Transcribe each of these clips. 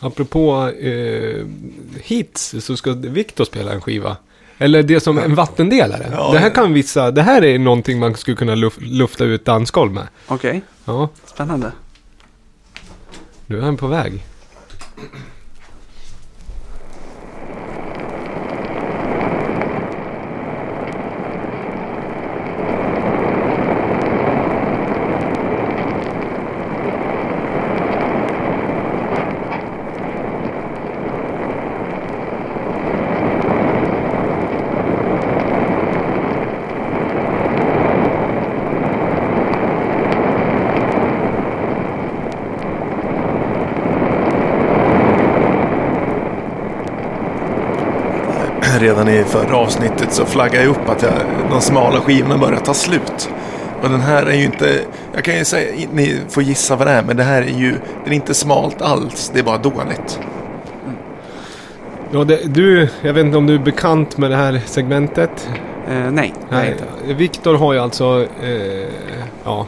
apropå eh, hits så ska Viktor spela en skiva. Eller det som en vattendelare. Ja, det här kan vissa, det här är någonting man skulle kunna luf, lufta ut dansgolv med. Okej, Ja, spännande. nu är han på väg. Redan i förra avsnittet så flaggade jag upp att jag, de smala skivorna börjar ta slut. Och den här är ju inte, jag kan ju säga, ni får gissa vad det är, men det här är ju, den är inte smalt alls, det är bara dåligt. Ja, det, du, jag vet inte om du är bekant med det här segmentet. Eh, nej, nej. Viktor har ju alltså, eh, ja,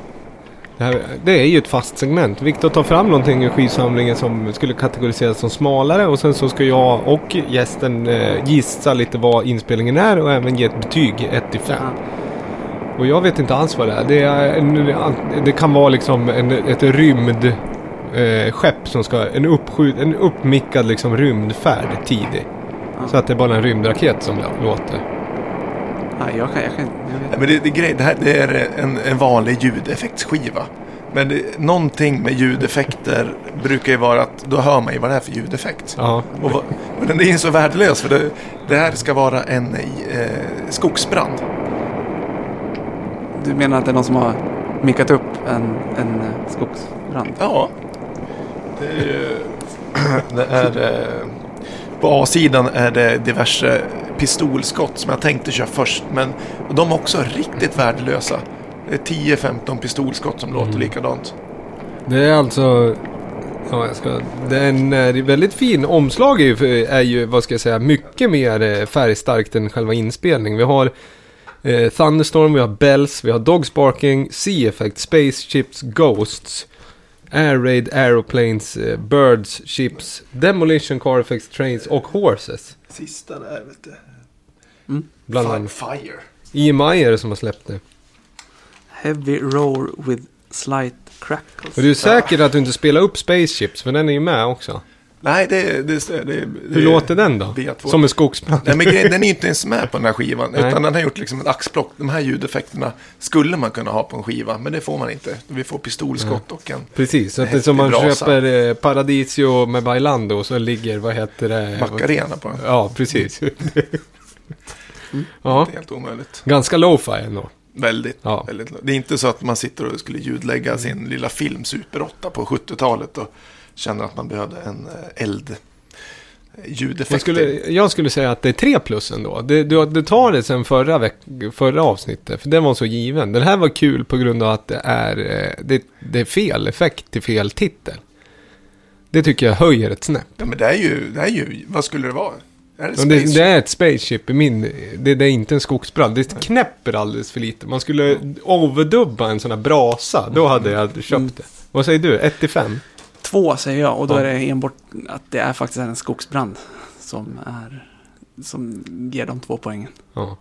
det, här, det är ju ett fast segment. Viktor tar fram någonting i skivsamlingen som skulle kategoriseras som smalare och sen så ska jag och gästen eh, gissa lite vad inspelningen är och även ge ett betyg 1 till 5. Ja. Och jag vet inte alls vad det är. Det, är en, det kan vara liksom en, ett rymd eh, skepp som ska, en, uppskjut, en uppmickad liksom rymdfärd tidig. Så att det är bara en rymdraket som låter. Ja, jag kan, jag kan, jag. Nej, Men det, det, grej, det här det är en, en vanlig ljudeffektsskiva. Men det, någonting med ljudeffekter brukar ju vara att då hör man ju vad det är för ljudeffekt. Ja, Och, och den är ju så värdelös för det, det här ska vara en eh, skogsbrand. Du menar att det är någon som har mickat upp en, en skogsbrand? Ja. Det är, det är eh, på A-sidan är det diverse pistolskott som jag tänkte köra först. Men de är också riktigt värdelösa. Det är 10-15 pistolskott som låter likadant. det är alltså... Ja, jag ska, den är väldigt fin. Omslag är ju, är ju, vad ska jag säga, mycket mer eh, färgstarkt än själva inspelningen. Vi har eh, Thunderstorm, vi har Bells, vi har Dogs Barking, Sea Effect, Spaceships, Ghosts, Air Raid, Aeroplanes, eh, Birds, Ships, Demolition, Car Effects, Trains och Horses. Sista där vet du. Bland Fi- annat. Fire. EMI är det som har släppt det. Heavy roar with slight crackles. Och du är säker att du inte spelar upp Spaceships, för den är ju med också. Nej, det, det, det, det Hur låter den då? B2. Som en skogsbrand. Nej, men den är inte ens med på den här skivan. Nej. Utan den har gjort liksom ett axplock. De här ljudeffekterna skulle man kunna ha på en skiva. Men det får man inte. Vi får pistolskott och en... Precis, så att det är som man brasa. köper eh, Paradisio med Bailando och så ligger, vad heter det? Macarena på den. Ja, precis. ja, Det är helt omöjligt. ganska lo-fi ändå. Väldigt, Ja. väldigt. Det är inte så att man sitter och skulle ljudlägga sin lilla film Super 8 på 70-talet och känner att man behövde en eh, eld Jag skulle, jag skulle säga att det är tre plus ändå. Det, du, du tar det sen förra, veck, förra avsnittet, för den var så given. Den här var kul på grund av att det är, eh, det, det är fel effekt till fel titel. Det tycker jag höjer ett snäpp. Ja, men det är ju, det är ju, vad skulle det vara? Är det det, det är ett spaceship i min... Det, det är inte en skogsbrand. Det knäpper alldeles för lite. Man skulle overdubba en sån här brasa. Då hade jag köpt det. Vad säger du? 1 till 5? Två säger jag och då är det enbart att det är faktiskt en skogsbrand som är som ger de två poängen. Ja.